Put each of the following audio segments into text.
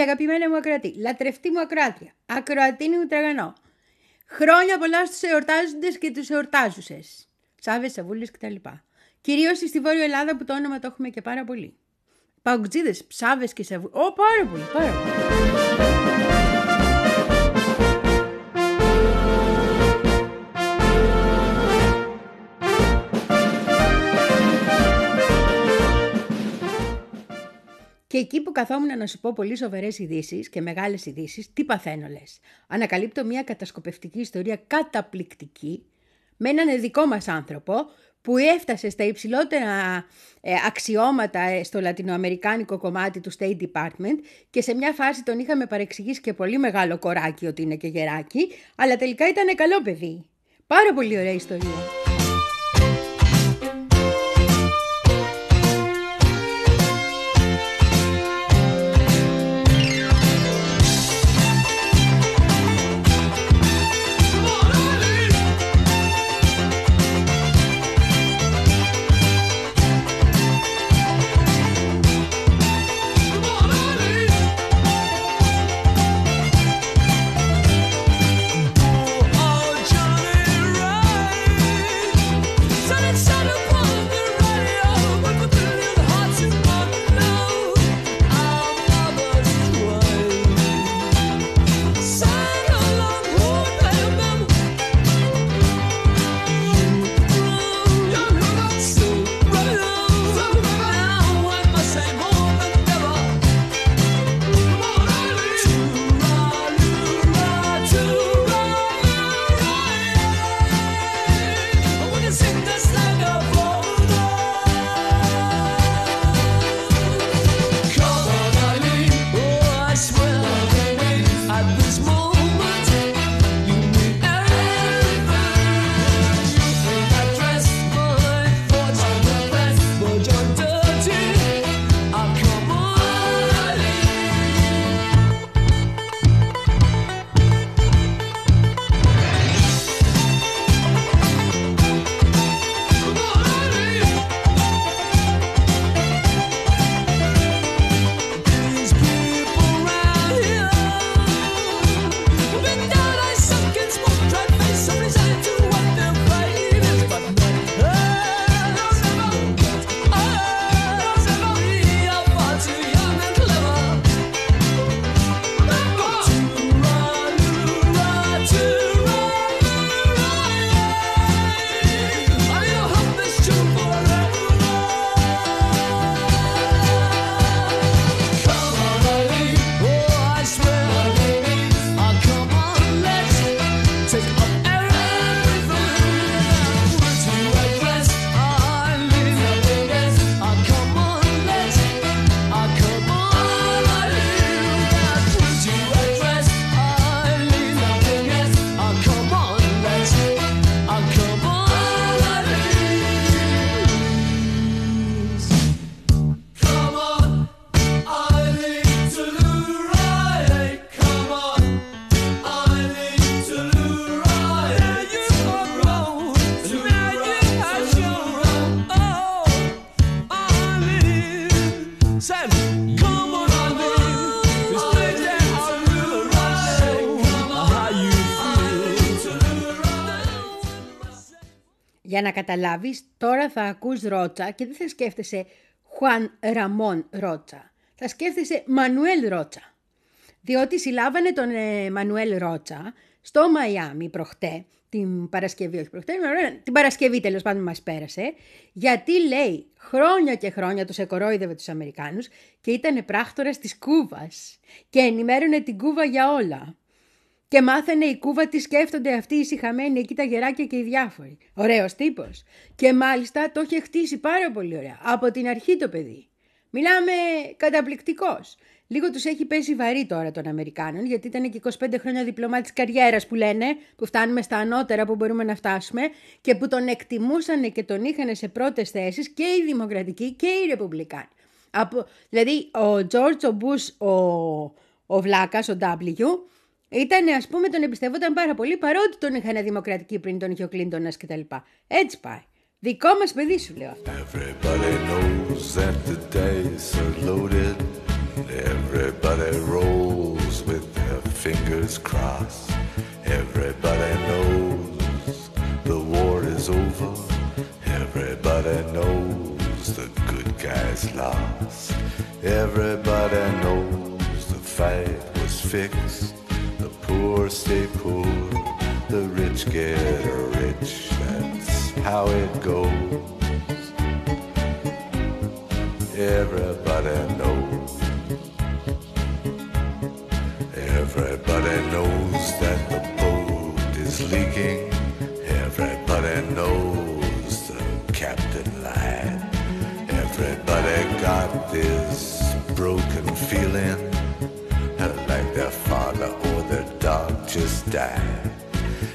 Πολύ αγαπημένα μου ακροατή, λατρευτή μου ακροάτρια, ακροατίνη μου τραγανό. Χρόνια πολλά στους εορτάζοντες και τους εορτάζουσες. Σάβες, Σαβούλες κτλ. Κυρίως στη Βόρεια Ελλάδα που το όνομα το έχουμε και πάρα πολύ. Παουτζίδες, Ψάβες και Σαβούλες. Ω, πάρα πολύ, πάρα πολύ. Και εκεί που καθόμουν να σου πω πολύ σοβαρές ειδήσεις και μεγάλες ειδήσεις, τι παθαίνω λες. Ανακαλύπτω μια κατασκοπευτική ιστορία καταπληκτική με έναν δικό μας άνθρωπο που έφτασε στα υψηλότερα ε, αξιώματα ε, στο λατινοαμερικάνικο κομμάτι του State Department και σε μια φάση τον είχαμε παρεξηγήσει και πολύ μεγάλο κοράκι ότι είναι και γεράκι, αλλά τελικά ήταν καλό παιδί. Πάρα πολύ ωραία ιστορία. Για να καταλάβεις, τώρα θα ακούς Ρότσα και δεν θα σκέφτεσαι Χουάν Ραμόν Ρότσα. Θα σκέφτεσαι Μανουέλ Ρότσα. Διότι συλλάβανε τον ε, Μανουέλ Ρότσα στο Μαϊάμι προχτέ, την Παρασκευή, όχι προχτέ, την Παρασκευή τέλος πάντων μας πέρασε, γιατί λέει χρόνια και χρόνια τους εκορόιδευε τους Αμερικάνους και ήταν πράκτορας της Κούβας και ενημέρωνε την Κούβα για όλα. Και μάθαινε η κούβα τι σκέφτονται αυτοί οι συχαμένοι εκεί τα γεράκια και οι διάφοροι. Ωραίος τύπος. Και μάλιστα το είχε χτίσει πάρα πολύ ωραία. Από την αρχή το παιδί. Μιλάμε καταπληκτικός. Λίγο τους έχει πέσει βαρύ τώρα των Αμερικάνων, γιατί ήταν και 25 χρόνια διπλωμάτη καριέρας που λένε, που φτάνουμε στα ανώτερα που μπορούμε να φτάσουμε και που τον εκτιμούσαν και τον είχαν σε πρώτες θέσεις και οι Δημοκρατικοί και οι Ρεπουμπλικάνοι. Από, δηλαδή, ο Τζόρτζ, ο Μπού, ο, ο Βλάκας, ο W, ήταν, α πούμε, τον εμπιστεύονταν πάρα πολύ παρότι τον είχαν δημοκρατική πριν τον είχε ο Κλίντονα κτλ. Έτσι πάει. Δικό μα παιδί σου λέω αυτό. Everybody knows that the dice are loaded. Everybody rolls with their fingers crossed. Everybody knows the war is over. Everybody knows the good guys lost. Everybody knows the fight was fixed. Poor stay poor. The rich get rich. That's how it goes. Everybody knows. Everybody knows that the boat is leaking. Everybody knows the captain lied. Everybody got this broken feeling just died.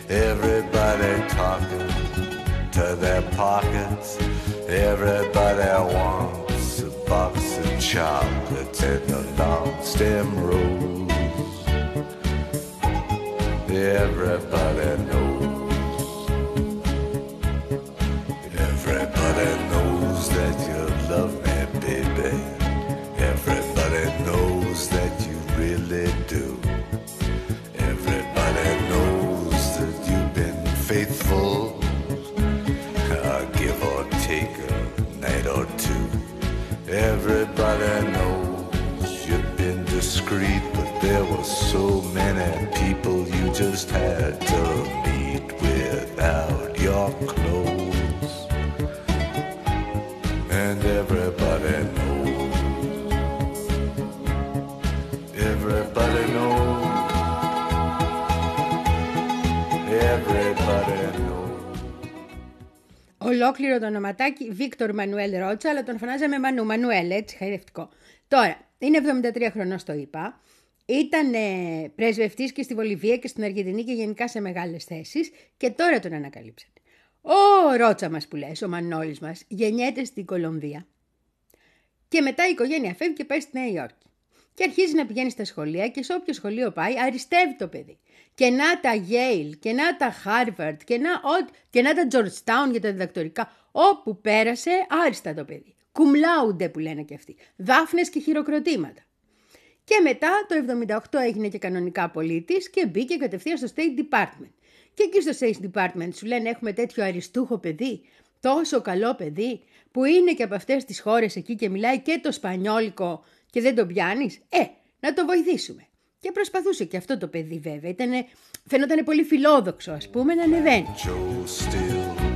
Everybody talking to their pockets. Everybody wants a box of chocolates and a long stem rose. Everybody knows. Discreet, but there were so many people you just had to meet without your clothes. And everybody knows. Everybody knows. Everybody knows. Ολόκληρο το ονοματάκι Βίκτορ Μανουέλ Ρότσα, αλλά τον φωνάζαμε Μανού. Μανουέλ, έτσι, χαϊδευτικό. Τώρα, είναι 73 χρονών, το είπα. Ήταν ε, πρεσβευτής και στη Βολιβία και στην Αργεντινή και γενικά σε μεγάλες θέσεις και τώρα τον ανακαλύψατε. Ο Ρότσα μας που λες, ο Μανώλης μας, γεννιέται στην Κολομβία. Και μετά η οικογένεια φεύγει και πάει στη Νέα Υόρκη. Και αρχίζει να πηγαίνει στα σχολεία και σε όποιο σχολείο πάει αριστεύει το παιδί. Και να τα Yale, και να τα Harvard, και να, και να τα Georgetown για τα διδακτορικά. Όπου πέρασε, άριστα το παιδί. Κουμλάουντε που λένε και αυτοί. Δάφνες και χειροκροτήματα. Και μετά το 78 έγινε και κανονικά πολίτης και μπήκε κατευθείαν στο State Department. Και εκεί στο State Department σου λένε έχουμε τέτοιο αριστούχο παιδί, τόσο καλό παιδί, που είναι και από αυτές τις χώρες εκεί και μιλάει και το σπανιόλικο και δεν τον πιάνεις. Ε, να το βοηθήσουμε. Και προσπαθούσε και αυτό το παιδί βέβαια. Ήτανε, φαινόταν πολύ φιλόδοξο ας πούμε να ανεβαίνει.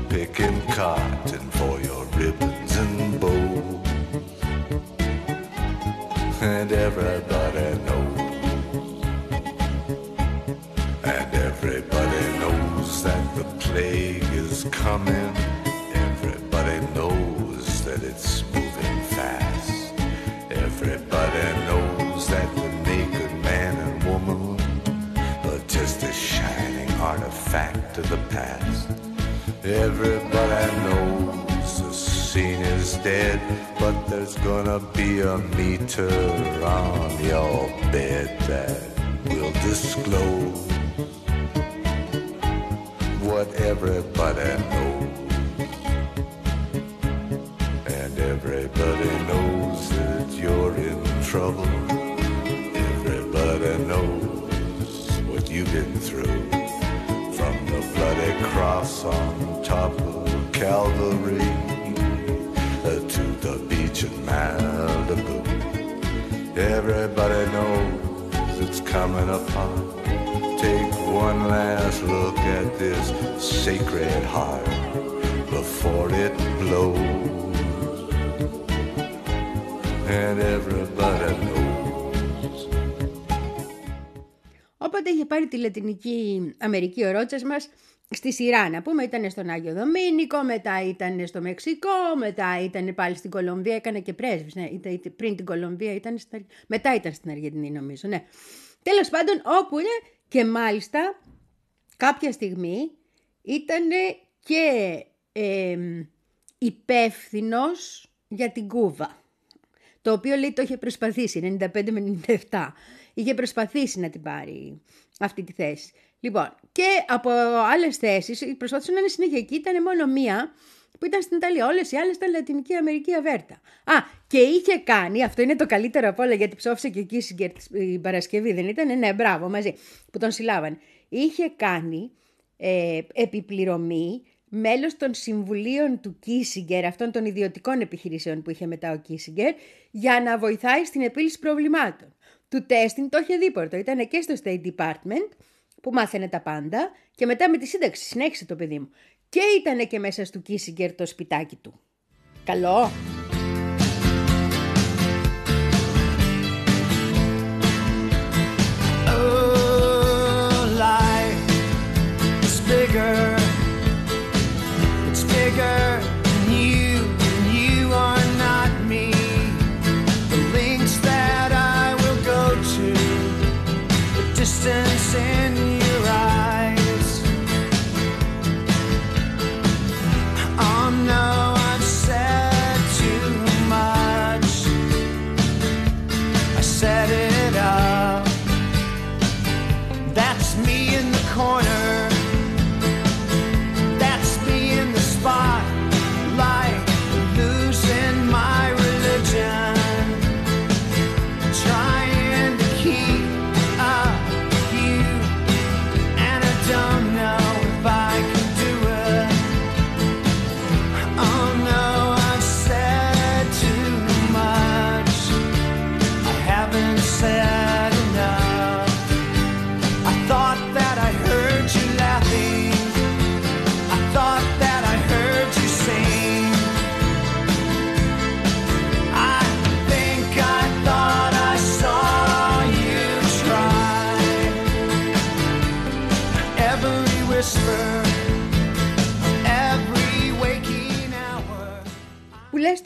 Picking cotton for your ribbons and bows. And everybody knows. And everybody knows that the plague is coming. Everybody knows that it's moving fast. Everybody knows that the naked man and woman are just a shining artifact of the past. Everybody knows the scene is dead, but there's gonna be a meter on your bed that will disclose what everybody knows. And everybody knows that you're in trouble. bloody cross on top of Calvary uh, to the beach in Malibu. Everybody knows it's coming upon. Take one last look at this sacred heart before it blows. And everybody knows. Όποτε είχε πάρει τη Λατινική Αμερική ο Ρότσας μας στη σειρά να πούμε ήταν στον Άγιο Δομήνικο, μετά ήταν στο Μεξικό, μετά ήταν πάλι στην Κολομβία, έκανε και πρέσβης, ναι, ήταν, ήταν- πριν την Κολομβία ήταν στην, Αργ- μετά ήταν στην Αργεντινή νομίζω, ναι. Τέλος πάντων όπου είναι και μάλιστα κάποια στιγμή ήταν και ε, υπεύθυνος για την Κούβα. Το οποίο λέει το είχε προσπαθήσει, 95 με 97. Είχε προσπαθήσει να την πάρει αυτή τη θέση. Λοιπόν, και από άλλες θέσεις, προσπαθούσαν να είναι συνέχεια εκεί, ήταν μόνο μία που ήταν στην Ιταλία. Όλες οι άλλες ήταν Λατινική Αμερική αβέρτα. Α, και είχε κάνει, αυτό είναι το καλύτερο από όλα γιατί ψόφισε και ο Κίσιγκερ την Παρασκευή, δεν ήταν, ναι, μπράβο, μαζί, που τον συλλάβανε. Είχε κάνει ε, επιπληρωμή μέλος των συμβουλίων του Κίσιγκερ, αυτών των ιδιωτικών επιχειρήσεων που είχε μετά ο Κίσιγκερ, για να βοηθάει στην επίλυση προβλημάτων. Του τέστην το είχε δίπορτο, ήταν και στο State Department, που μάθαινε τα πάντα, και μετά με τη σύνταξη συνέχισε το παιδί μου. Και ήταν και μέσα στο Κίσιγκερ το σπιτάκι του. Καλό!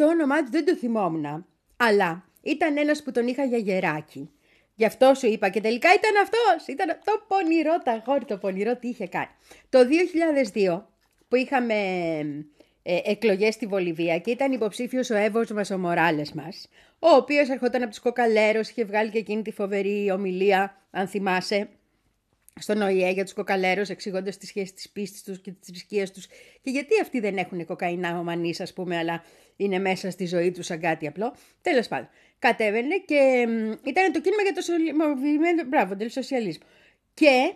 Το όνομά του δεν το θυμόμουν. Αλλά ήταν ένας που τον είχα για γεράκι. Γι' αυτό σου είπα και τελικά ήταν αυτός. Ήταν το πονηρό τα γόρι, το πονηρό τι είχε κάνει. Το 2002 που είχαμε ε, εκλογές στη Βολιβία και ήταν υποψήφιος ο Εύος μας, ο Μοράλες μας, ο οποίος ερχόταν από τους Κοκαλέρος, είχε βγάλει και εκείνη τη φοβερή ομιλία, αν θυμάσαι, στον ΟΗΕ για τους κοκαλέρους εξηγώντας τη σχέση της πίστης τους και της θρησκείας τους και γιατί αυτοί δεν έχουν κοκαϊνά ομανείς ας πούμε αλλά είναι μέσα στη ζωή του σαν κάτι απλό. Τέλος πάντων, κατέβαινε και ήταν το κίνημα για το σοσιαλισμό. Μπράβο, το σοσιαλισμό. Και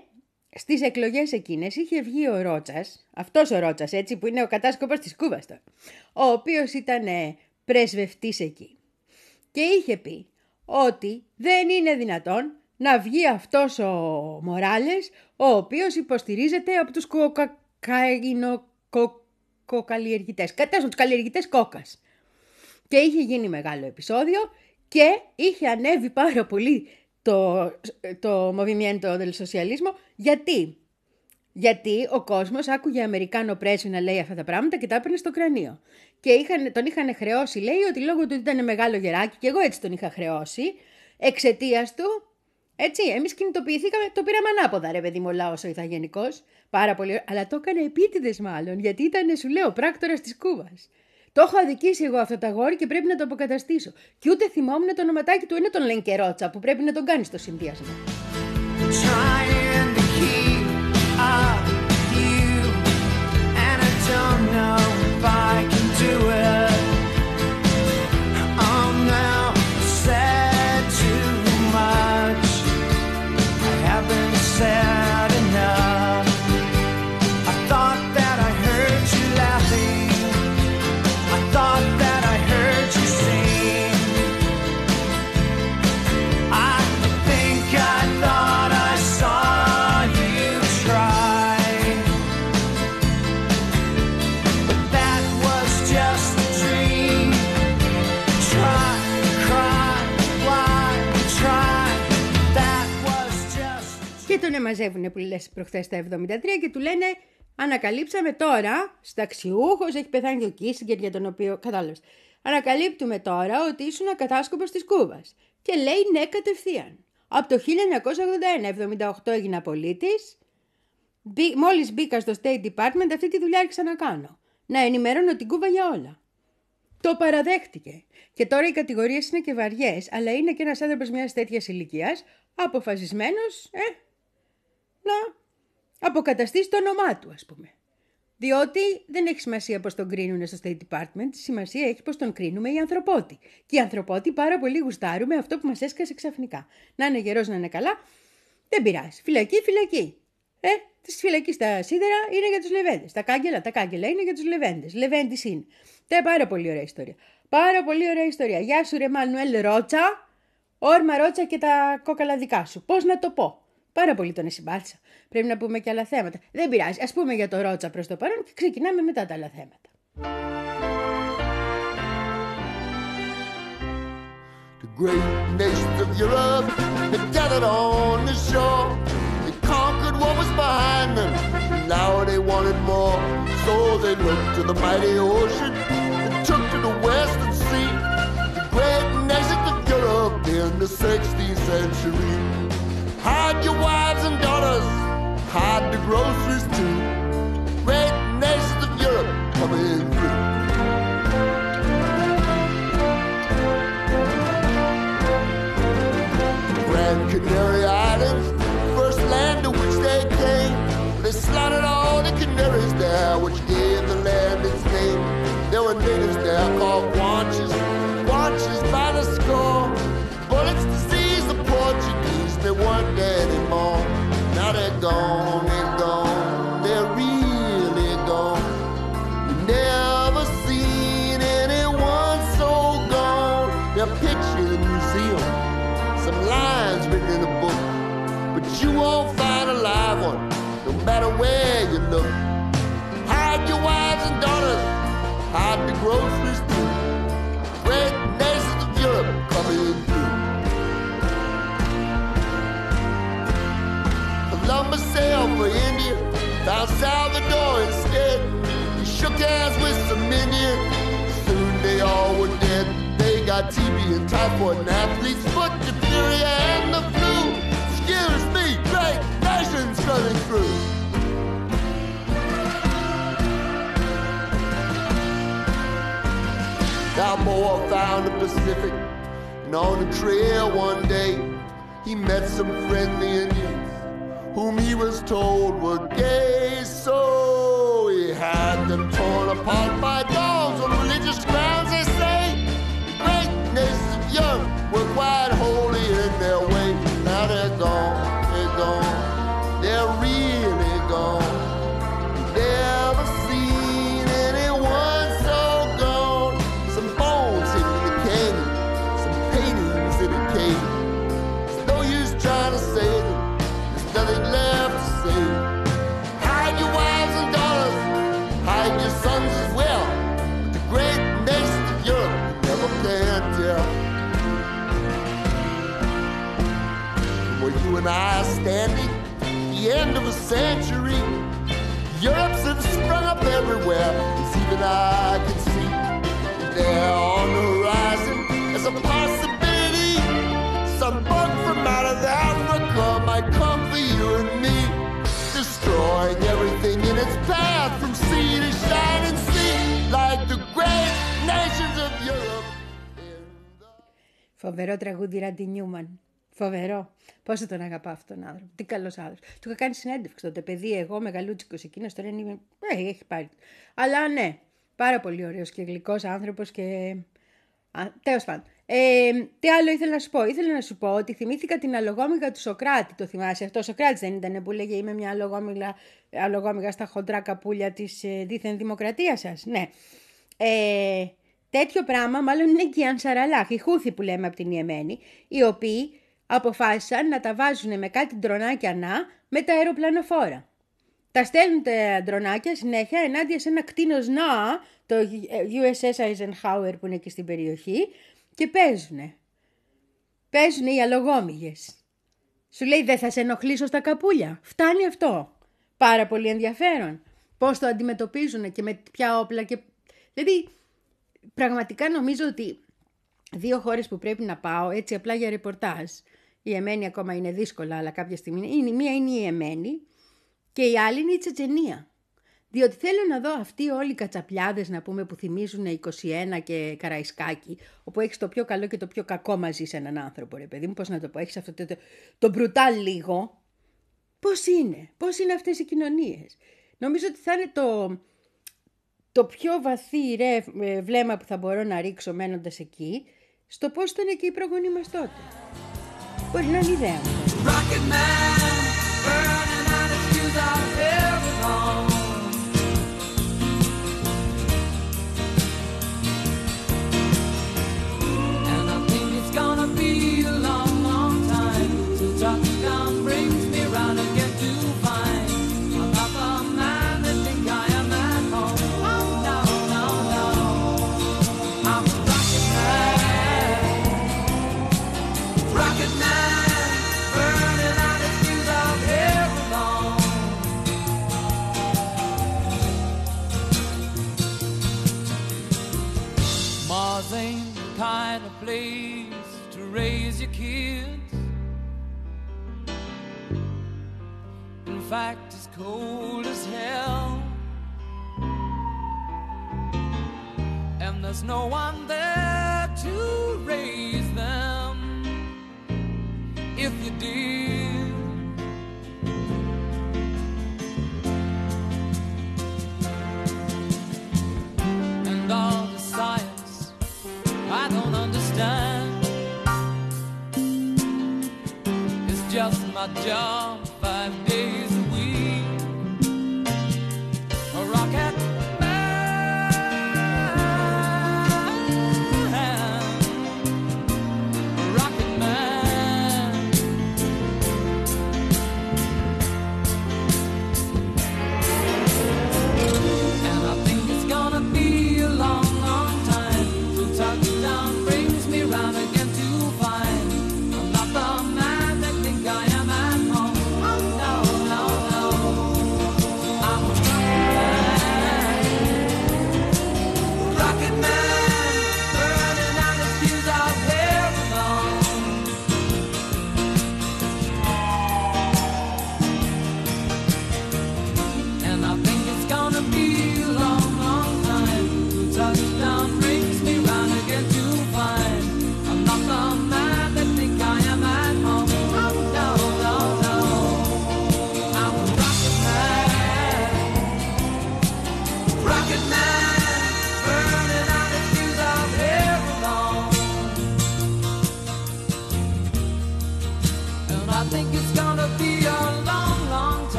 στις εκλογές εκείνες είχε βγει ο Ρότσας, αυτός ο Ρότσας, έτσι που είναι ο κατάσκοπος της Κούβας τώρα, ο οποίος ήταν πρεσβευτής εκεί. Και είχε πει ότι δεν είναι δυνατόν να βγει αυτός ο Μοράλες, ο οποίος υποστηρίζεται από τους κοκακαϊνο κοκαλλιεργητέ. Κατέσουν τους καλλιεργητές κόκας. Και είχε γίνει μεγάλο επεισόδιο και είχε ανέβει πάρα πολύ το, το Movimiento del Socialismo. Γιατί; Γιατί ο κόσμος άκουγε Αμερικάνο πρέσβη να λέει αυτά τα πράγματα και τα έπαιρνε στο κρανίο. Και είχαν, τον είχαν χρεώσει, λέει, ότι λόγω του ότι ήταν μεγάλο γεράκι, και εγώ έτσι τον είχα χρεώσει, εξαιτίας του έτσι, εμείς κινητοποιηθήκαμε, το πήραμε ανάποδα, ρε παιδί μου, ο λαός ο Ιθαγενικός. Πάρα πολύ. Αλλά το έκανε επίτηδες μάλλον, γιατί ήταν, σου λέω, πράκτορας της Κούβας. Το έχω αδικήσει εγώ αυτό το αγόρι και πρέπει να το αποκαταστήσω. Και ούτε θυμόμουν το ονοματάκι του είναι τον Λενκερότσα που πρέπει να τον κάνεις στο συνδυασμό. Μαζεύουν που λες προχθές τα 73 και του λένε ανακαλύψαμε τώρα, σταξιούχος έχει πεθάνει και ο Κίσιγκερ για τον οποίο κατάλαβες. Ανακαλύπτουμε τώρα ότι ήσουν ακατάσκοπος της Κούβας. Και λέει ναι κατευθείαν. Από το 1981, 78 έγινα πολίτης. Μόλις μπήκα στο State Department αυτή τη δουλειά άρχισα να κάνω. Να ενημερώνω την Κούβα για όλα. Το παραδέχτηκε. Και τώρα οι κατηγορίες είναι και βαριές, αλλά είναι και ένας άνθρωπος μιας τέτοιας ηλικίας, αποφασισμένος, ε, να αποκαταστήσει το όνομά του, ας πούμε. Διότι δεν έχει σημασία πώς τον κρίνουν στο State Department, σημασία έχει πώς τον κρίνουμε οι ανθρωπότοι. Και οι ανθρωπότοι πάρα πολύ γουστάρουμε αυτό που μας έσκασε ξαφνικά. Να είναι γερός, να είναι καλά, δεν πειράζει. Φυλακή, φυλακή. Ε, της φυλακής στα σίδερα είναι για τους λεβέντες. Τα κάγκελα, τα κάγκελα είναι για τους λεβέντες. Λεβέντης είναι. Τε πάρα πολύ ωραία ιστορία. Πάρα πολύ ωραία ιστορία. Γεια σου, ρε Μανουέλ Ρότσα. Όρμα Ρότσα και τα κόκαλα δικά σου. Πώς να το πω; Πάρα πολύ τον συμπάθησα. Πρέπει να πούμε και άλλα θέματα. Δεν πειράζει. Α πούμε για το Ρότσα προ το παρόν και ξεκινάμε μετά τα άλλα θέματα. The great nations of Europe had gathered on the shore. They conquered what was behind them. Now they wanted more. So they looked to the mighty ocean and took to the western sea. The great nations of Europe in the 16th century. Hide your wives and daughters, hide the groceries too. Great nations of Europe coming through. Grand Canary Islands, first land to which they came. They slaughtered all the canaries there, which gave the land its name. There were natives there called Guanches, Guanches gone, they're gone, they're really gone. You never seen anyone so gone. They're pictured in a museum, some lines written in a book, but you won't find a live one, no matter where you look. Hide your wives and daughters, hide the groceries Salvador instead. He shook hands with some Indians, soon they all were dead. They got TB and typhoid and athlete's foot diphtheria and the flu. Excuse me, great nations running through. Balboa found the Pacific, and on the trail one day, he met some friendly Indians whom he was told were gay. So he had them torn apart by dogs on religious grounds, they say. The great nations of Europe were quite holy I are standing, the end of a century, Europe's have sprung up everywhere, as even I can see. There on the horizon is a possibility. Some bug from out of Africa might come for you and me, destroying everything in its path from sea to shining sea, like the great nations of Europe. Φοβερό τραγούδι Ράντι Νιούμαν. Φοβερό. Πόσο τον αγαπάω αυτόν τον άνθρωπο. Τι καλός άνθρωπος. Του είχα κάνει συνέντευξη τότε. Παιδί, εγώ, μεγαλούτσικος εκείνος, τώρα είναι. Ε, έχει πάρει. Αλλά ναι, πάρα πολύ ωραίος και γλυκός άνθρωπος και. Τέλος πάντων. Ε, τι άλλο ήθελα να σου πω; Ήθελα να σου πω ότι θυμήθηκα την αλογόμηγα του Σοκράτη. Το θυμάσαι αυτό; Ο Σοκράτης δεν ήταν που λέγε Είμαι μια αλογόμηγα, αλογόμηγα στα χοντρά καπούλια της ε, δίθεν δημοκρατίας σας. Ναι. Ε, τέτοιο πράγμα μάλλον είναι και οι Ανσαραλάχ, οι Χούθοι που λέμε από την Ιεμένη, οι οποίοι αποφάσισαν να τα βάζουν με κάτι ντρονάκια να με τα αεροπλανοφόρα. Τα στέλνουν τα ντρονάκια συνέχεια ενάντια σε ένα κτίνος να, το USS Eisenhower που είναι εκεί στην περιοχή, και παίζουνε. Παίζουνε οι αλογόμηγες. Σου λέει δεν θα σε ενοχλήσω στα καπούλια. Φτάνει αυτό. Πάρα πολύ ενδιαφέρον. Πώς το αντιμετωπίζουν και με ποια όπλα και... Δηλαδή, πραγματικά νομίζω ότι δύο χώρες που πρέπει να πάω έτσι απλά για ρεπορτάζ. Η Εμένη ακόμα είναι δύσκολα, αλλά κάποια στιγμή είναι. Η μία είναι η Εμένη και η άλλη είναι η Τσετσενία. Διότι θέλω να δω αυτοί όλοι οι κατσαπλιάδες να πούμε που θυμίζουν 21 και καραϊσκάκι, όπου έχεις το πιο καλό και το πιο κακό μαζί σε έναν άνθρωπο, ρε παιδί μου, πώς να το πω, έχεις αυτό το, το, το μπρουτάλ λίγο. Πώς είναι, πώς είναι αυτές οι κοινωνίες. Νομίζω ότι θα είναι το, το πιο βαθύ ρε, ε, βλέμμα που θα μπορώ να ρίξω μένοντας εκεί στο πώς ήταν και οι προγονείς μας τότε. Μπορεί να είναι ιδέα. fact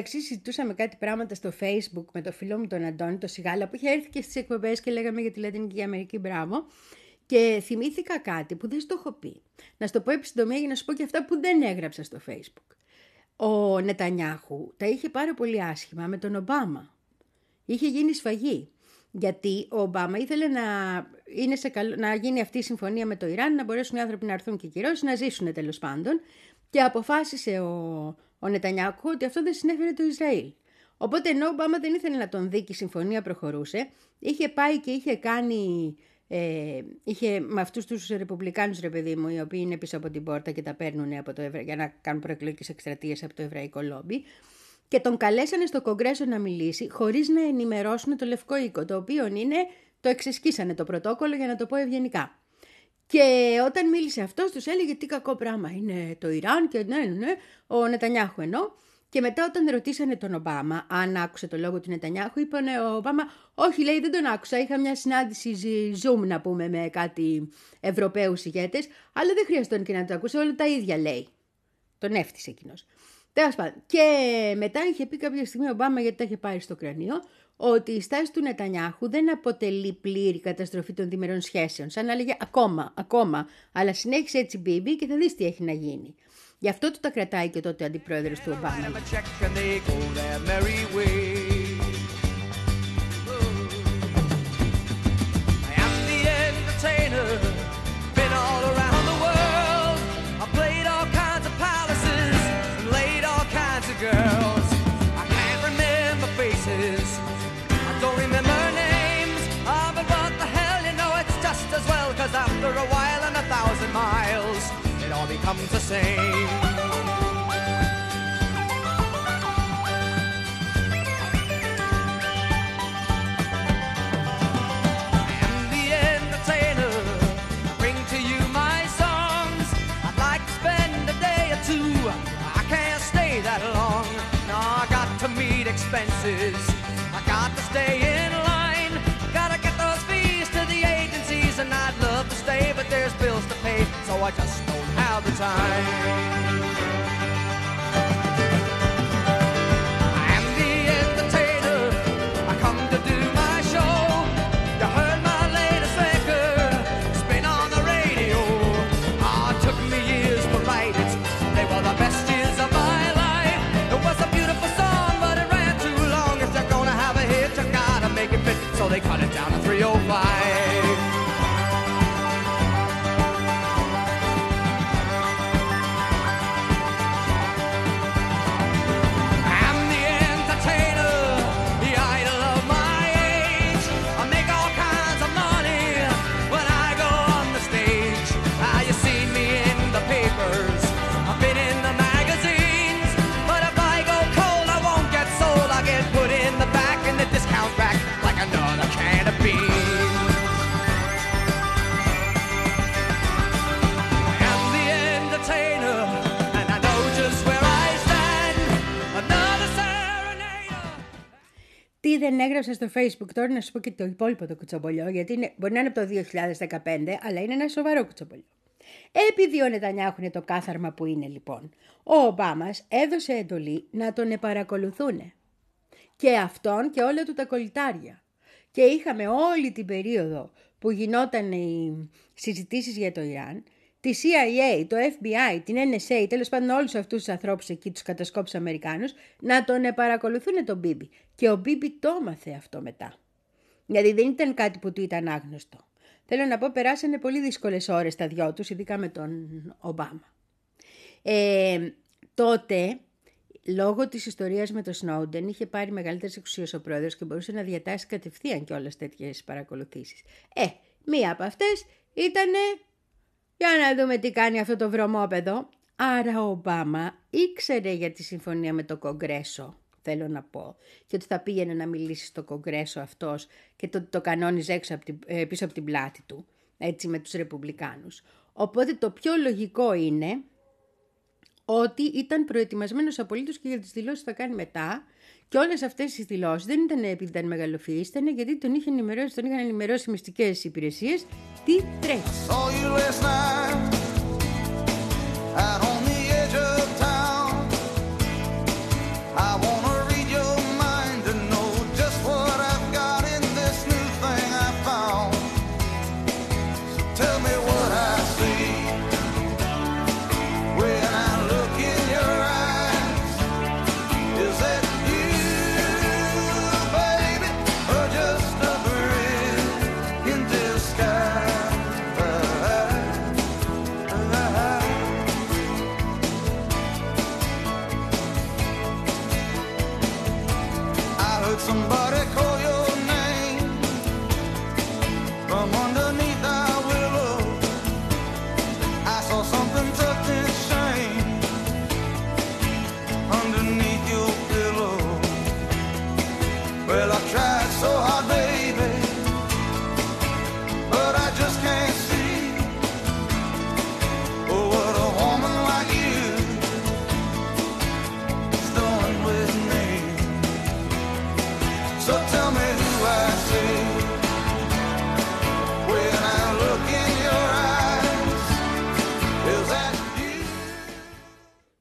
μεταξύ συζητούσαμε κάτι πράγματα στο facebook με το φίλο μου τον Αντώνη, το Σιγάλα, που είχε έρθει και στις εκπομπές και λέγαμε για τη Λατινική Αμερική, μπράβο. Και θυμήθηκα κάτι που δεν στο έχω πει. Να στο πω επιστομία για να σου πω και αυτά που δεν έγραψα στο facebook. Ο Νετανιάχου τα είχε πάρα πολύ άσχημα με τον Ομπάμα. Είχε γίνει σφαγή. Γιατί ο Ομπάμα ήθελε να, είναι σε να γίνει αυτή η συμφωνία με το Ιράν, να μπορέσουν οι άνθρωποι να έρθουν και κυρώσεις, να ζήσουν τέλος πάντων. Και αποφάσισε ο, ο Νετανιάκου ότι αυτό δεν συνέφερε το Ισραήλ. Οπότε ενώ ο Ομπάμα δεν ήθελε να τον δει και η συμφωνία προχωρούσε, είχε πάει και είχε κάνει. Ε, είχε με αυτούς τους Ρεπουμπλικάνους, ρε παιδί μου, οι οποίοι είναι πίσω από την πόρτα και τα παίρνουν από το για να κάνουν προεκλογικές εκστρατείες από το Εβραϊκό Λόμπι. Και τον καλέσανε στο Κογκρέσο να μιλήσει, χωρίς να ενημερώσουν το Λευκό Οίκο, το οποίο είναι. Το εξεσκίσανε το πρωτόκολλο για να το πω ευγενικά. Και όταν μίλησε αυτός, τους έλεγε τι κακό πράγμα είναι το Ιράν και ναι, ναι, ναι, ο Νετανιάχου ενώ. Και μετά όταν ρωτήσανε τον Ομπάμα αν άκουσε το λόγο του Νετανιάχου, είπαν ο Ομπάμα, όχι λέει δεν τον άκουσα, είχα μια συνάντηση Zoom να πούμε με κάτι Ευρωπαίους ηγέτες, αλλά δεν χρειαζόταν και να το ακούσω, όλα τα ίδια λέει. Τον έφτιασε εκείνος. Τέλος πάντων. Και μετά είχε πει κάποια στιγμή ο Ομπάμα, γιατί τα είχε πάρει στο κρανίο, ότι η στάση του Νετανιάχου δεν αποτελεί πλήρη καταστροφή των διμερών σχέσεων. Σαν να έλεγε ακόμα, ακόμα, αλλά συνέχισε έτσι μπίμπι και θα δεις τι έχει να γίνει. Γι' αυτό του τα κρατάει και τότε ο αντιπρόεδρος του Ομπάμα. becomes the same. Time. Έγραψα στο facebook τώρα να σου πω και το υπόλοιπο το κουτσομπολιό, γιατί είναι, μπορεί να είναι από το 2015, αλλά είναι ένα σοβαρό κουτσομπολιό. Επειδή ο Νετανιάχου είναι το κάθαρμα που είναι λοιπόν, ο Ομπάμας έδωσε εντολή να τον επαρακολουθούν. Και αυτόν και όλα του τα κολλητάρια. Και είχαμε όλη την περίοδο που γινόταν οι συζητήσεις για το Ιράν τη CIA, το FBI, την NSA, τέλος πάντων όλους αυτούς τους ανθρώπους εκεί, τους κατασκόπους Αμερικάνους, να τον παρακολουθούν τον Μπίμπι. Και ο Μπίμπι το έμαθε αυτό μετά. Γιατί δεν ήταν κάτι που του ήταν άγνωστο. Θέλω να πω, περάσανε πολύ δύσκολες ώρες τα δυο τους, ειδικά με τον Ομπάμα. Ε, τότε, λόγω της ιστορίας με τον Σνόντεν, είχε πάρει μεγαλύτερες εξουσίες ο πρόεδρος και μπορούσε να διατάσει κατευθείαν και όλε τέτοιες παρακολουθήσεις. Ε, μία από αυτές ήταν για να δούμε τι κάνει αυτό το βρωμόπεδο. Άρα ο Ομπάμα ήξερε για τη συμφωνία με το Κογκρέσο, θέλω να πω, και ότι θα πήγαινε να μιλήσει στο Κογκρέσο αυτός και το, το κανόνιζε έξω από την, ε, πίσω από την πλάτη του, έτσι με τους Ρεπουμπλικάνους. Οπότε το πιο λογικό είναι ότι ήταν προετοιμασμένος απολύτως και για τις δηλώσεις που θα κάνει μετά και όλες αυτές οι δηλώσεις δεν ήταν επειδή ήταν μεγαλοφυή, ήταν γιατί τον, είχε ενημερώσει, τον είχαν ενημερώσει οι μυστικές υπηρεσίες τι τρέχει.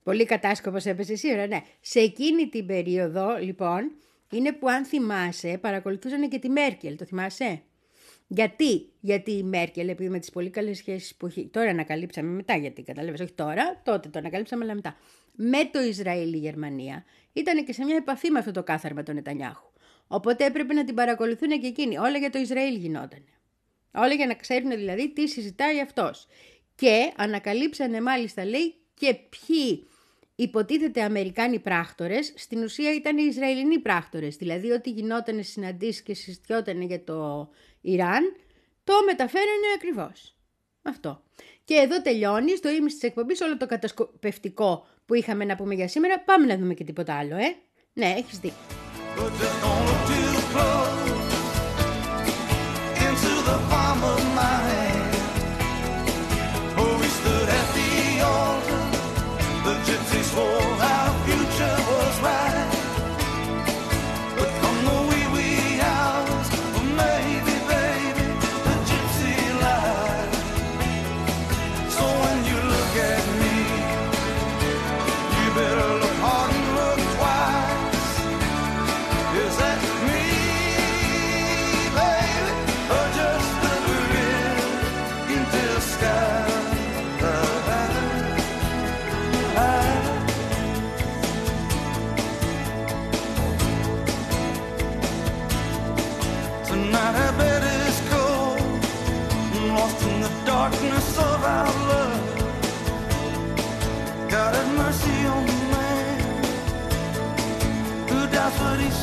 Πολύ κατάσκοπος έπεσε σήμερα, ναι. Σε εκείνη την περίοδο, λοιπόν, είναι που αν θυμάσαι, παρακολουθούσαν και τη Μέρκελ, το θυμάσαι; Γιατί, γιατί η Μέρκελ, επειδή με τις πολύ καλές σχέσεις που έχει, τώρα ανακαλύψαμε μετά, γιατί καταλάβες, όχι τώρα, τότε το ανακαλύψαμε, αλλά μετά. Με το Ισραήλ η Γερμανία ήταν και σε μια επαφή με αυτό το κάθαρμα τον Νετανιάχου. Οπότε έπρεπε να την παρακολουθούν και εκείνοι. Όλα για το Ισραήλ γινόταν. Όλα για να ξέρουν δηλαδή τι συζητάει αυτός. Και ανακαλύψανε μάλιστα λέει και ποιοι υποτίθεται Αμερικάνοι πράκτορες, στην ουσία ήταν οι Ισραηλινοί πράκτορες. Δηλαδή ότι γινόταν συναντήσεις και συζητιόταν για το Ιράν, το μεταφέρανε ακριβώς. Αυτό. Και εδώ τελειώνει στο ίμιση της εκπομπής όλο το κατασκοπευτικό που είχαμε να πούμε για σήμερα. Πάμε να δούμε και τίποτα άλλο, ε. Ναι, έχεις δει. voor.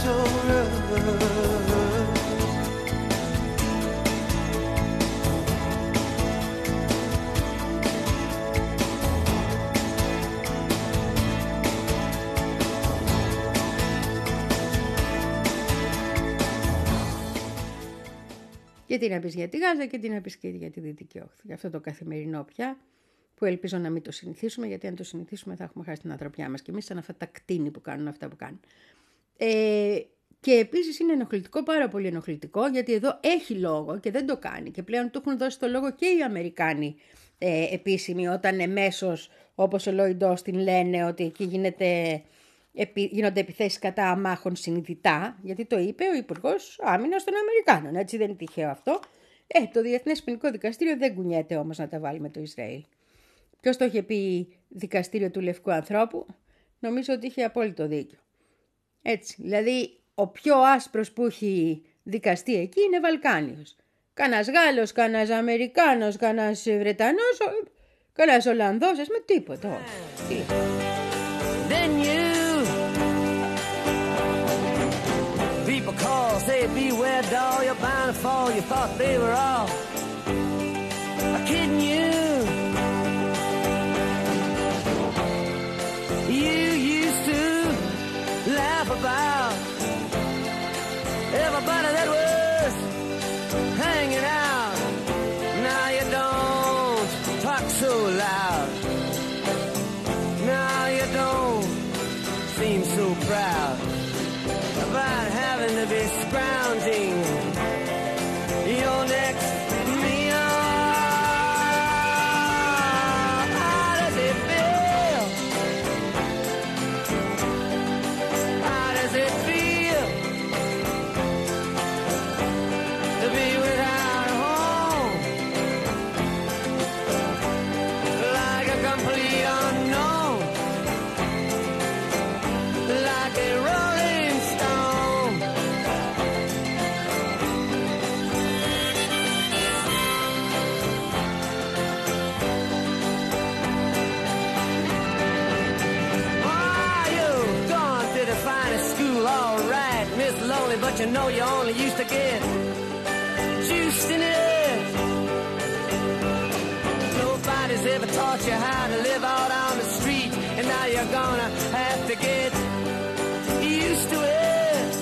So loves. Και τι να πεις για τη Γάζα και τι να πεις και για τη Δυτική Όχθη. Για αυτό το καθημερινό πια που ελπίζω να μην το συνηθίσουμε, γιατί αν το συνηθίσουμε θα έχουμε χάσει την ανθρωπιά μας και εμείς σαν αυτά τα κτίνη που κάνουν αυτά που κάνουν. Ε, και επίσης είναι ενοχλητικό, πάρα πολύ ενοχλητικό, γιατί εδώ έχει λόγο και δεν το κάνει. Και πλέον του έχουν δώσει το λόγο και οι Αμερικάνοι ε, επίσημοι, όταν εμέσως, όπως ο Λόιντ Όστιν, λένε ότι εκεί γίνεται, επι, γίνονται επιθέσεις κατά αμάχων συνειδητά, γιατί το είπε ο Υπουργός Άμυνας των Αμερικάνων. Έτσι δεν είναι τυχαίο αυτό. Ε, το Διεθνές Ποινικό Δικαστήριο δεν κουνιέται όμως να τα βάλει με το Ισραήλ. Ποιος το είχε πει δικαστήριο του Λευκού Ανθρώπου, νομίζω ότι είχε απόλυτο δίκιο. Έτσι, δηλαδή ο πιο άσπρος που έχει δικαστεί εκεί είναι Βαλκάνιος. Κανάς Γάλλος, κανάς Αμερικάνος, κανάς Βρετανός, ο- κανάς Ολλανδός, ας με τίποτα. όχι. Τι. Then you people call, say beware doll, you're bound to fall. You thought they were all about but you know you only used to get juiced in it. Nobody's ever taught you how to live out on the street, and now you're gonna have to get used to it.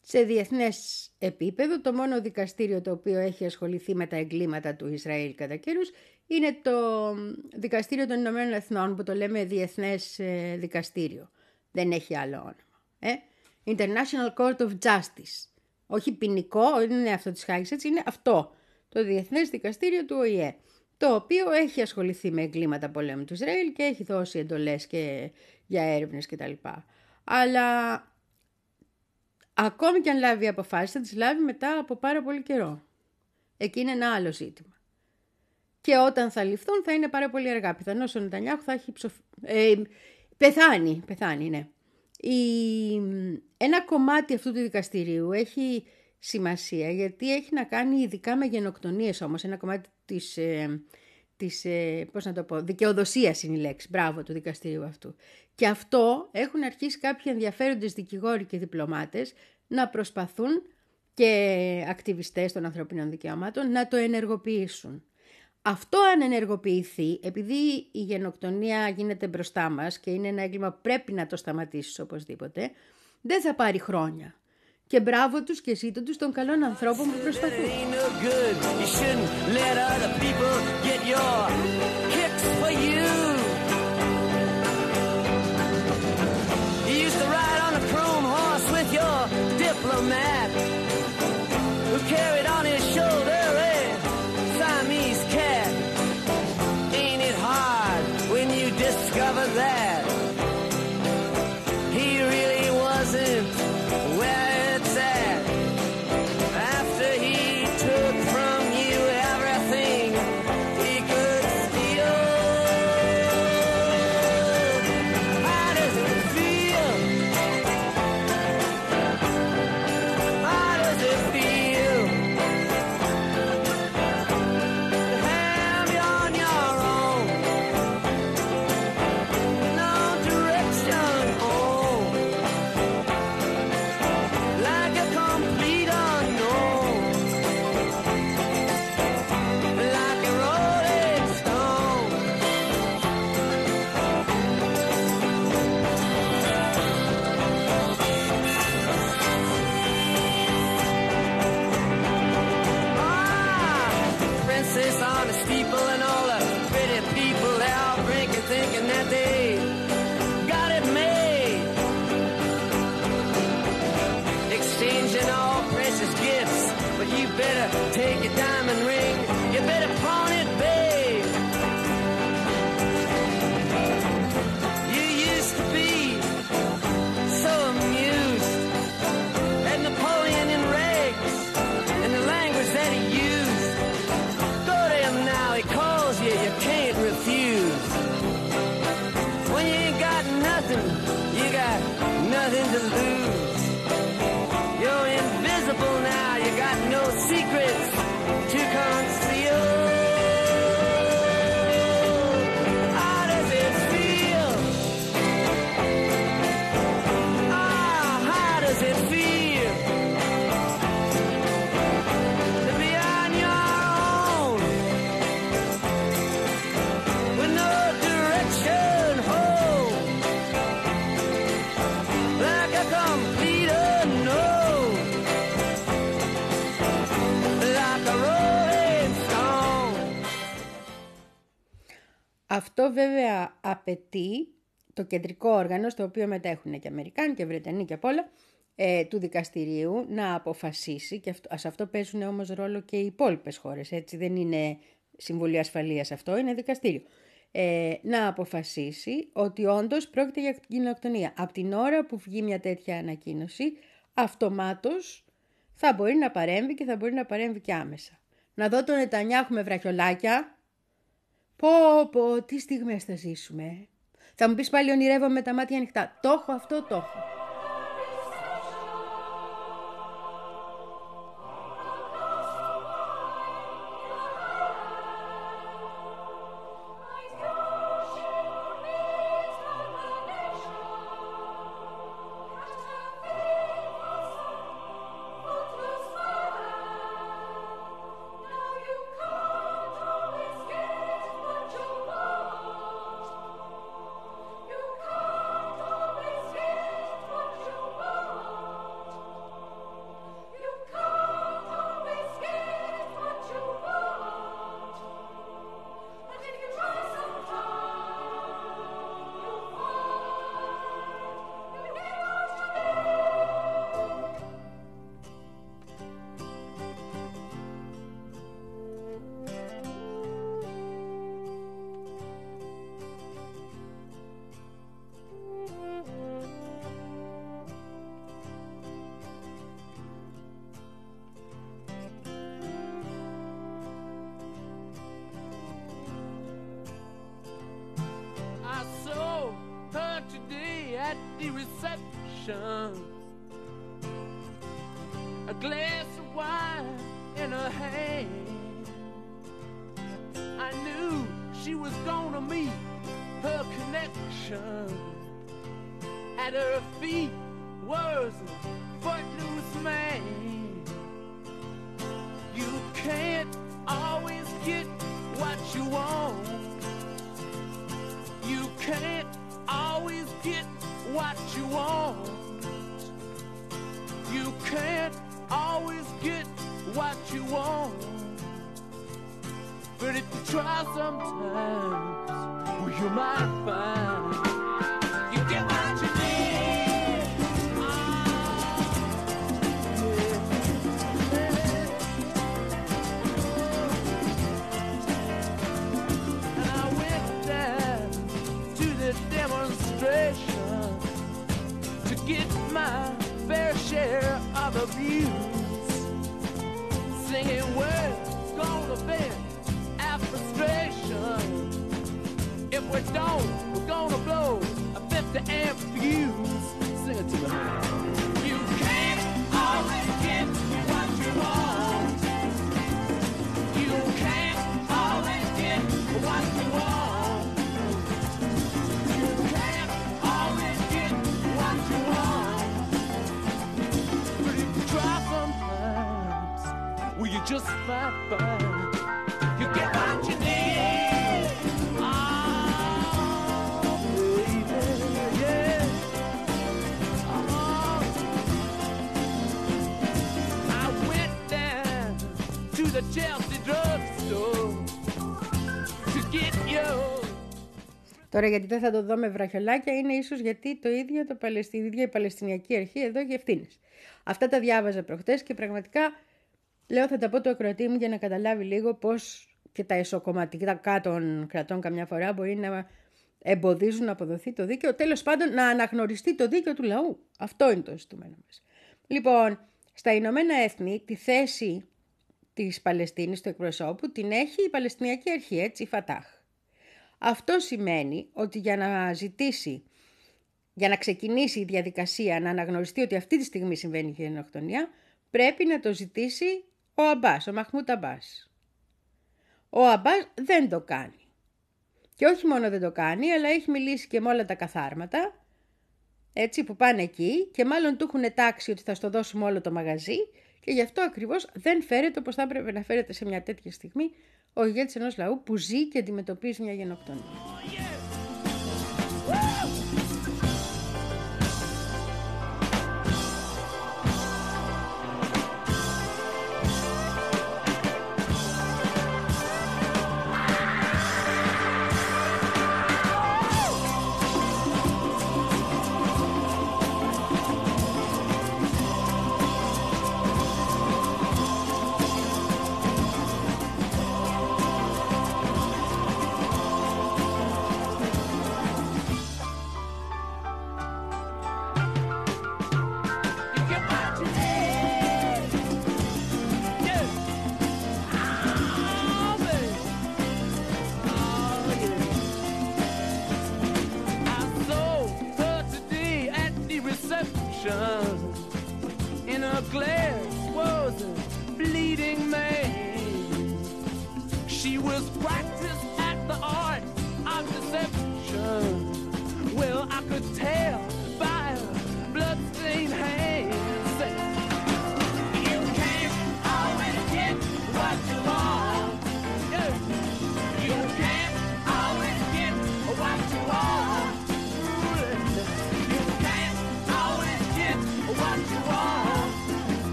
Σε διεθνές επίπεδο, το μόνο δικαστήριο το οποίο έχει ασχοληθεί με τα εγκλήματα του Ισραήλ κατά καιρούς είναι το Δικαστήριο των Ηνωμένων Εθνών που το λέμε Διεθνές ε, Δικαστήριο. Δεν έχει άλλο όνομα. Ε; International Court of Justice. Όχι ποινικό, δεν είναι αυτό της Χάγης, έτσι είναι αυτό. Το Διεθνές Δικαστήριο του ΟΗΕ. Το οποίο έχει ασχοληθεί με εγκλήματα πολέμου του Ισραήλ και έχει δώσει εντολές και για έρευνες κτλ. Αλλά ακόμη και αν λάβει αποφάσεις θα τις λάβει μετά από πάρα πολύ καιρό. Εκεί είναι ένα άλλο ζήτημα. Και όταν θα ληφθούν θα είναι πάρα πολύ αργά. Πιθανώς ο Νετανιάχου θα έχει ψοφ... ε, πεθάνει, πεθάνει, ναι. Η... Ένα κομμάτι αυτού του δικαστηρίου έχει σημασία γιατί έχει να κάνει ειδικά με γενοκτονίες όμως. Ένα κομμάτι της, ε, της ε, πώς να το πω, δικαιοδοσίας είναι η λέξη, μπράβο του δικαστηρίου αυτού. Και αυτό έχουν αρχίσει κάποιοι ενδιαφέροντες δικηγόροι και διπλωμάτες να προσπαθούν και ακτιβιστές των ανθρωπίνων δικαιωμάτων να το ενεργοποιήσουν. Αυτό αν ενεργοποιηθεί, επειδή η γενοκτονία γίνεται μπροστά μας και είναι ένα έγκλημα που πρέπει να το σταματήσεις οπωσδήποτε, δεν θα πάρει χρόνια. Και μπράβο τους και ζήτω τους των καλών ανθρώπων που προσπαθούν. ain't Αυτό βέβαια απαιτεί το κεντρικό όργανο στο οποίο μετέχουν και Αμερικάνοι και Βρετανοί και απ' όλα ε, του δικαστηρίου να αποφασίσει και αυτό, σε αυτό παίζουν όμως ρόλο και οι υπόλοιπες χώρες έτσι δεν είναι Συμβουλή Ασφαλείας αυτό είναι δικαστήριο. Ε, να αποφασίσει ότι όντως πρόκειται για κοινοκτονία από την ώρα που βγει μια τέτοια ανακοίνωση αυτομάτως θα μπορεί να παρέμβει και θα μπορεί να παρέμβει και άμεσα. Να δω τον Νετανιάχου με βραχιολάκια Πω πω, τι στιγμές θα ζήσουμε. Θα μου πεις πάλι ονειρεύομαι με τα μάτια ανοιχτά. Το έχω αυτό, το έχω. Τώρα γιατί δεν θα το δω με βραχιολάκια είναι ίσως γιατί το ίδιο το Παλαιστι... η ίδια η Παλαιστινιακή Αρχή εδώ έχει ευθύνες. Αυτά τα διάβαζα προχτές και πραγματικά λέω θα τα πω το ακροατή μου για να καταλάβει λίγο πώς και τα εσωκομματικά των κρατών καμιά φορά μπορεί να εμποδίζουν να αποδοθεί το δίκαιο, τέλος πάντων να αναγνωριστεί το δίκαιο του λαού. Αυτό είναι το ζητούμενο μας. Λοιπόν, στα Ηνωμένα Έθνη τη θέση της Παλαιστίνης του εκπροσώπου την έχει η Παλαιστινιακή Αρχή, έτσι, η Φατάχ. Αυτό σημαίνει ότι για να ζητήσει, για να ξεκινήσει η διαδικασία να αναγνωριστεί ότι αυτή τη στιγμή συμβαίνει η γενοκτονία, πρέπει να το ζητήσει ο Αμπάς, ο Μαχμούτ Αμπάς. Ο Αμπάς δεν το κάνει. Και όχι μόνο δεν το κάνει, αλλά έχει μιλήσει και με όλα τα καθάρματα, έτσι που πάνε εκεί και μάλλον του έχουν τάξει ότι θα στο δώσουμε όλο το μαγαζί και γι' αυτό ακριβώς δεν φέρεται όπως θα έπρεπε να φέρεται σε μια τέτοια στιγμή ο ηγέτης ενός λαού που ζει και αντιμετωπίζει μια γενοκτονία.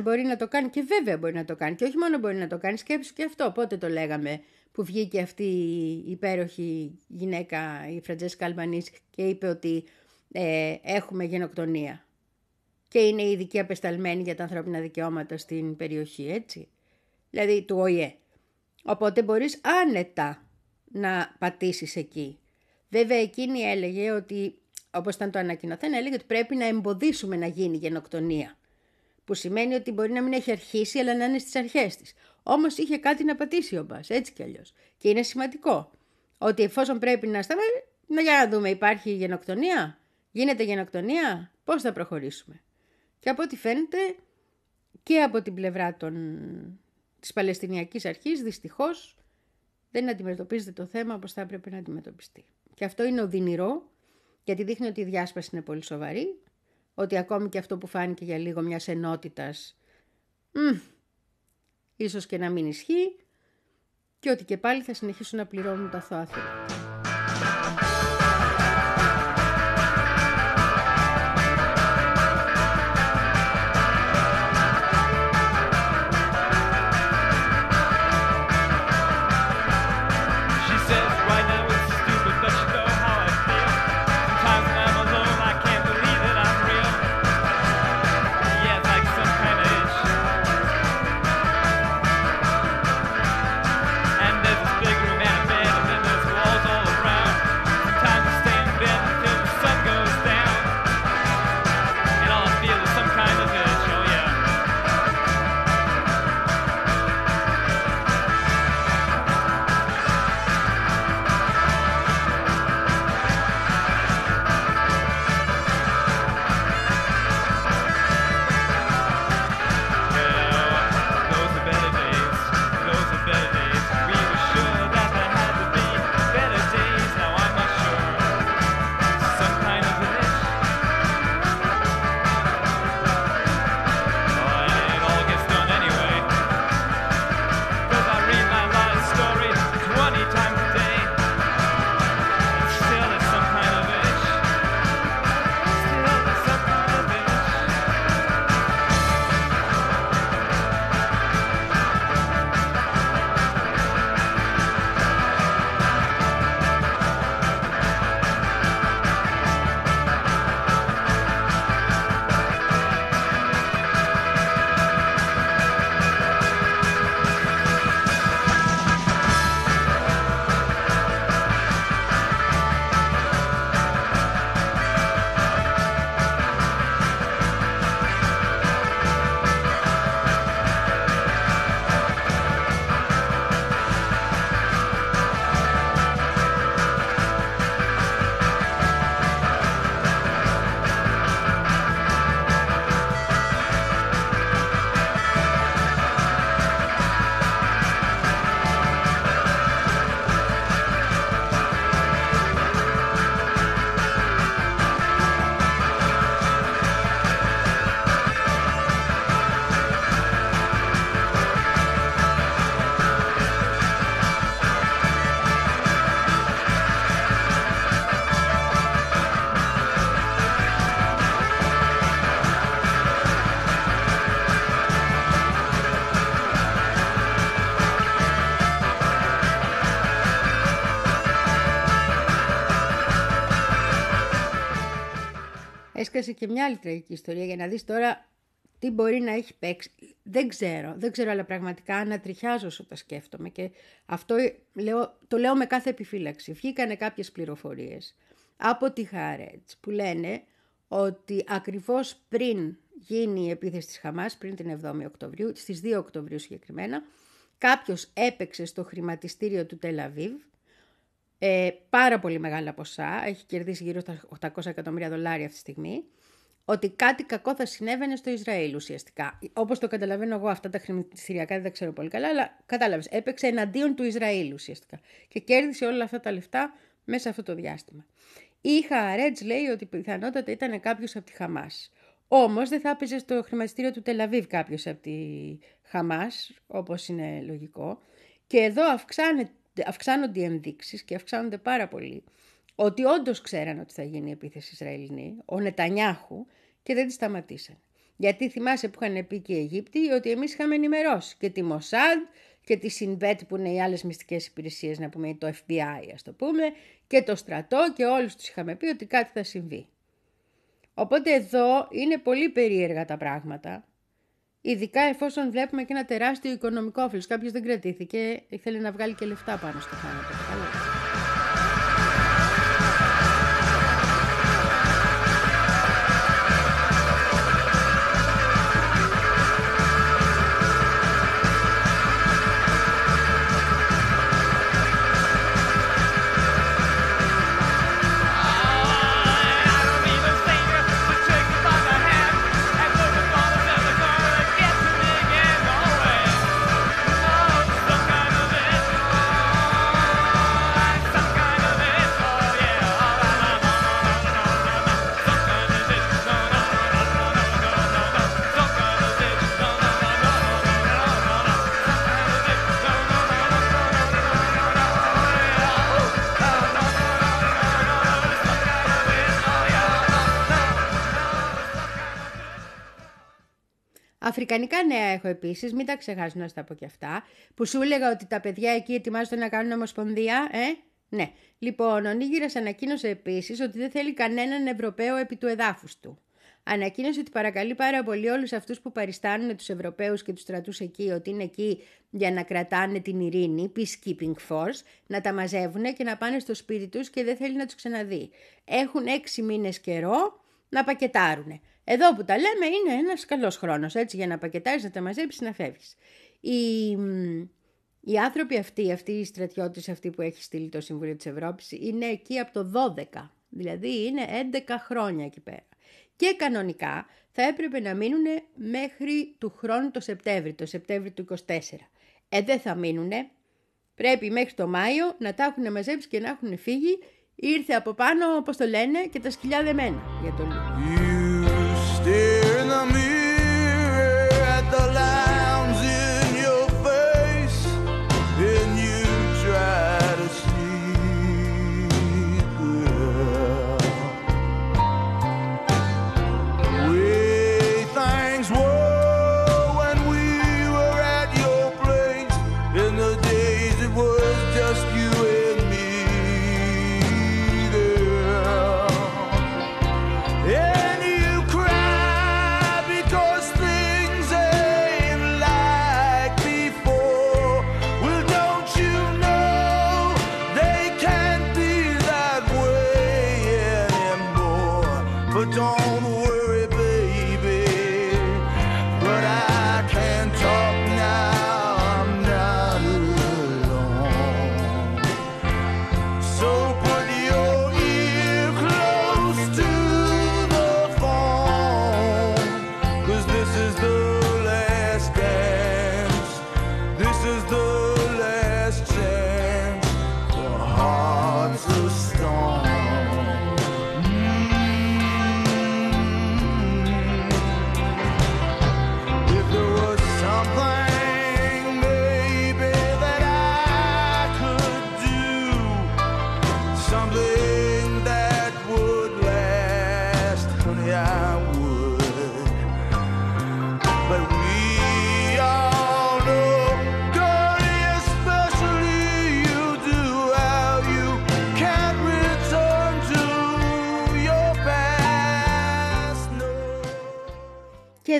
Αν μπορεί να το κάνει και βέβαια μπορεί να το κάνει. Και όχι μόνο μπορεί να το κάνει, σκέψου και αυτό. Πότε το λέγαμε που βγήκε αυτή η υπέροχη γυναίκα, η Φραντζέσκα Αλμπανής και είπε ότι ε, έχουμε γενοκτονία. Και είναι η ειδική απεσταλμένη για τα ανθρώπινα δικαιώματα στην περιοχή, έτσι. Δηλαδή του ΟΗΕ. Οπότε μπορείς άνετα να πατήσεις εκεί. Βέβαια εκείνη έλεγε ότι, όπως ήταν το ανακοινωθέν, έλεγε ότι πρέπει να εμποδίσουμε να γίνει γενοκτονία. Που σημαίνει ότι μπορεί να μην έχει αρχίσει, αλλά να είναι στις αρχές της. Όμως είχε κάτι να πατήσει ο Μπάς, έτσι κι αλλιώς. Και είναι σημαντικό ότι εφόσον πρέπει να σταματήσει, να για να δούμε υπάρχει γενοκτονία, γίνεται γενοκτονία, πώς θα προχωρήσουμε; Και από ό,τι φαίνεται και από την πλευρά των... της Παλαιστινιακής Αρχής δυστυχώς δεν αντιμετωπίζεται το θέμα όπως θα έπρεπε να αντιμετωπιστεί. Και αυτό είναι οδυνηρό γιατί δείχνει ότι η διάσπαση είναι πολύ σοβαρή, ότι ακόμη και αυτό που φάνηκε για λίγο μιας ενότητας μ, ίσως και να μην ισχύει και ότι και πάλι θα συνεχίσουν να πληρώνουν τα αθώα και μια άλλη τραγική ιστορία για να δεις τώρα τι μπορεί να έχει παίξει. Δεν ξέρω, δεν ξέρω, αλλά πραγματικά ανατριχιάζω όσο τα σκέφτομαι και αυτό λέω, το λέω με κάθε επιφύλαξη. Βγήκανε κάποιες πληροφορίες από τη Χάρετς που λένε ότι ακριβώς πριν γίνει η επίθεση της Χαμάς, πριν την 7η Οκτωβρίου, στις 2 Οκτωβρίου συγκεκριμένα, κάποιος έπαιξε στο χρηματιστήριο του Τελαβίβ ε, πάρα πολύ μεγάλα ποσά, έχει κερδίσει γύρω στα 800 εκατομμύρια δολάρια αυτή τη στιγμή, ότι κάτι κακό θα συνέβαινε στο Ισραήλ ουσιαστικά. Όπως το καταλαβαίνω εγώ αυτά τα χρηματιστηριακά δεν τα ξέρω πολύ καλά, αλλά κατάλαβες, έπαιξε εναντίον του Ισραήλ ουσιαστικά και κέρδισε όλα αυτά τα λεφτά μέσα σε αυτό το διάστημα. Η Χαρέτζ λέει ότι πιθανότατα ήταν κάποιος από τη Χαμάς. Όμως δεν θα έπαιζε στο χρηματιστήριο του Τελαβίβ κάποιος από τη Χαμάς, όπως είναι λογικό. Και εδώ αυξάνεται αυξάνονται οι ενδείξεις και αυξάνονται πάρα πολύ ότι όντως ξέραν ότι θα γίνει η επίθεση Ισραηλινή, ο Νετανιάχου, και δεν τη σταματήσαν. Γιατί θυμάσαι που είχαν πει και οι Αιγύπτιοι ότι εμείς είχαμε ενημερώσει και τη Μοσάντ και τη Σινβέτ που είναι οι άλλες μυστικές υπηρεσίες, να πούμε το FBI ας το πούμε, και το στρατό και όλους τους είχαμε πει ότι κάτι θα συμβεί. Οπότε εδώ είναι πολύ περίεργα τα πράγματα. Ειδικά εφόσον βλέπουμε και ένα τεράστιο οικονομικό όφελος. Κάποιος δεν κρατήθηκε, ήθελε να βγάλει και λεφτά πάνω στο θάνατο. Αφρικανικά νέα έχω επίσης, μην τα ξεχάσω να στα πω και αυτά, που σου έλεγα ότι τα παιδιά εκεί ετοιμάζονται να κάνουν ομοσπονδία, ε; Ναι. Λοιπόν, ο Νίγηρας ανακοίνωσε επίσης ότι δεν θέλει κανέναν Ευρωπαίο επί του εδάφους του. Ανακοίνωσε ότι παρακαλεί πάρα πολύ όλους αυτούς που παριστάνουν τους Ευρωπαίους και τους στρατούς εκεί, ότι είναι εκεί για να κρατάνε την ειρήνη, peacekeeping force, να τα μαζεύουν και να πάνε στο σπίτι τους και δεν θέλει να τους ξαναδεί. Έχουν έξι μήνες καιρό να πακετάρουν. Εδώ που τα λέμε είναι ένας καλός χρόνος, έτσι, για να πακετάρεις, να τα μαζέψεις, να φεύγεις. Οι, οι άνθρωποι αυτοί, αυτοί οι στρατιώτες αυτοί που έχει στείλει το Συμβούλιο της Ευρώπης, είναι εκεί από το 12, δηλαδή είναι 11 χρόνια εκεί πέρα. Και κανονικά θα έπρεπε να μείνουν μέχρι του χρόνου το Σεπτέμβρη, το Σεπτέμβρη του 24. Ε, δεν θα μείνουν. Πρέπει μέχρι το Μάιο να τα έχουν μαζέψει και να έχουν φύγει. Ήρθε από πάνω, όπως το λένε, και τα σκυλιά δεμένα για το λίγο. Stay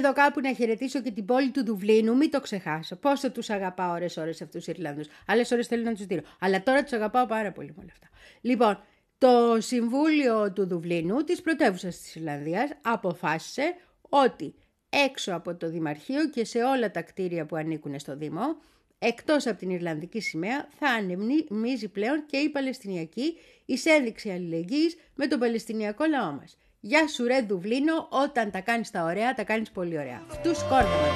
εδώ κάπου να χαιρετήσω και την πόλη του Δουβλίνου, μην το ξεχάσω. Πόσο τους αγαπάω ώρες-ώρες αυτούς του Ιρλανδούς. Άλλες ώρες θέλω να τους δίνω. Αλλά τώρα τους αγαπάω πάρα πολύ με όλα αυτά. Λοιπόν, το Συμβούλιο του Δουβλίνου, της πρωτεύουσας της Ιρλανδίας, αποφάσισε ότι έξω από το Δημαρχείο και σε όλα τα κτίρια που ανήκουν στο Δήμο, εκτός από την Ιρλανδική σημαία, θα ανεμνίζει πλέον και η Παλαιστινιακή εις ένδειξη αλληλεγγύης με τον Παλαιστινιακό λαό μας. Γεια σου ρε Δουβλίνο, όταν τα κάνεις τα ωραία, τα κάνεις πολύ ωραία. Αυτούς κόρναμε.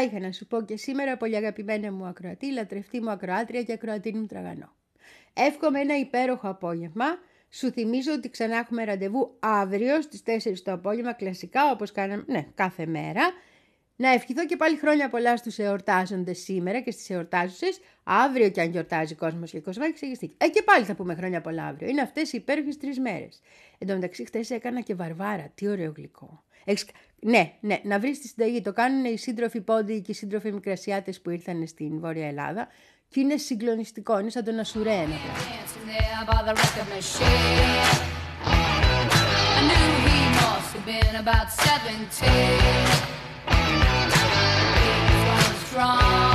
Αυτά είχα να σου πω και σήμερα, πολύ αγαπημένα μου ακροατή, λατρευτή μου ακροάτρια και ακροατή μου τραγανό. Εύχομαι ένα υπέροχο απόγευμα. Σου θυμίζω ότι ξανά έχουμε ραντεβού αύριο στις 4 το απόγευμα, κλασικά όπως κάναμε ναι, κάθε μέρα. Να ευχηθώ και πάλι χρόνια πολλά στους εορτάζοντες σήμερα και στις εορτάζουσες. Αύριο και αν γιορτάζει κόσμος και κοσμάκι εξηγηστεί. Ε, και πάλι θα πούμε χρόνια πολλά αύριο. Είναι αυτές οι υπέροχες τρεις μέρες. Εν τω μεταξύ χτες έκανα και βαρβάρα. Τι ωραίο γλυκό. Έχεις... Ναι, ναι, να βρεις τη συνταγή. Το κάνουν οι σύντροφοι πόντι και οι σύντροφοι μικρασιάτες που ήρθαν στην Βόρεια Ελλάδα. Και είναι συγκλονιστικό, είναι σαν τον Ασουρέ ένα πράγμα.